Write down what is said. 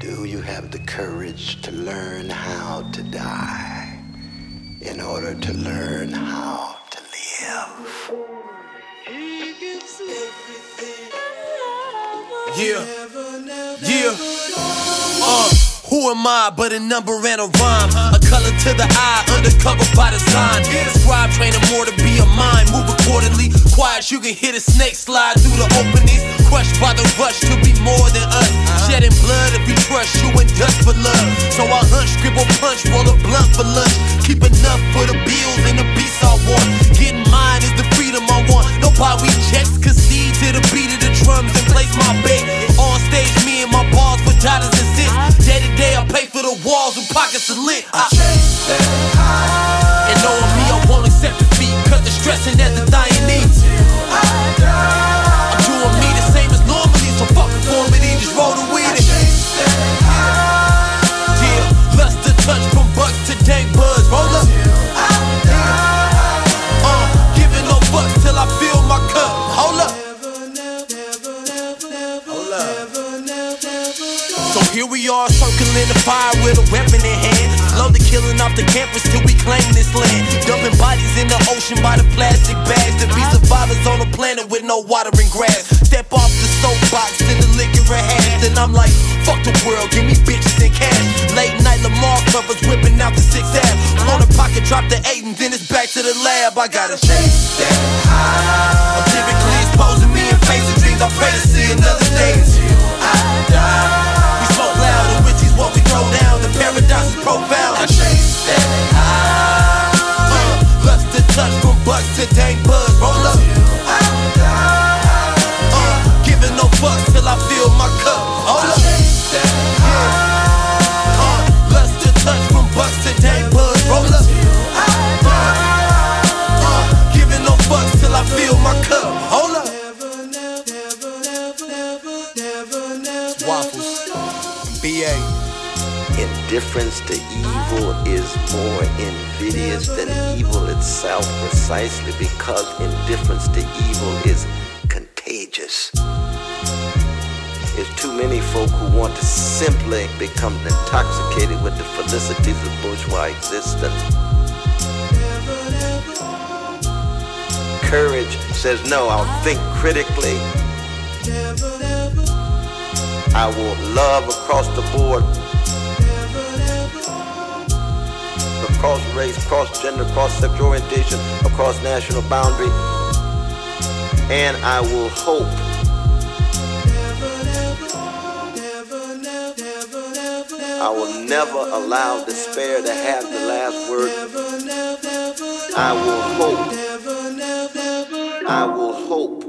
Do you have the courage to learn how to die in order to learn how to live? Yeah, yeah. Uh, who am I but a number and a rhyme? A color to the eye, undercover by design. Scribe training more to be a mind, move accordingly. Quiet, you can hear the snake slide through the openings. Crushed by the rush to be more than us. Shedding blood we trust you and dust for love. So I hunt, scribble, punch, roll a blunt for lunch. Keep enough for the bills and the beats I want. Getting mine is the freedom I want. Nobody checks, concede to the beat of the drums and place my bet. On stage, me and my balls for dollars and cents. Day to day, I pay for the walls and pockets are lit. I, circling the fire with a weapon in hand. Slowly killing off the campus till we claim this land. Dumping bodies in the ocean by the plastic bags. To be survivors on a planet with no water and grass. Step off the soapbox in the liquor and hash. Then I'm like, fuck the world, give me bitches and cash. Late night Lamar covers whipping out the six ab. On the pocket, drop the eight, and then it's back to the lab. I gotta chase that high. I'm typically exposing me and facing dreams. I pray to see another day to dank buzz. Roll up. Uh, giving no fucks till I fill my cup. Hold up. Yeah. Uh, to touch from to. Roll up. Uh, giving no fucks till I my cup. Hold up. Waffles. BA. Indifference to evil is more invidious than evil itself, precisely because indifference to evil is contagious. There's too many folk who want to simply become intoxicated with the felicities of bourgeois existence. Courage says, no, I'll think critically. I will love across the board across race, cross gender, cross sexual orientation, across national boundary. And I will hope. I will never allow despair to have the last word. I will hope. I will hope.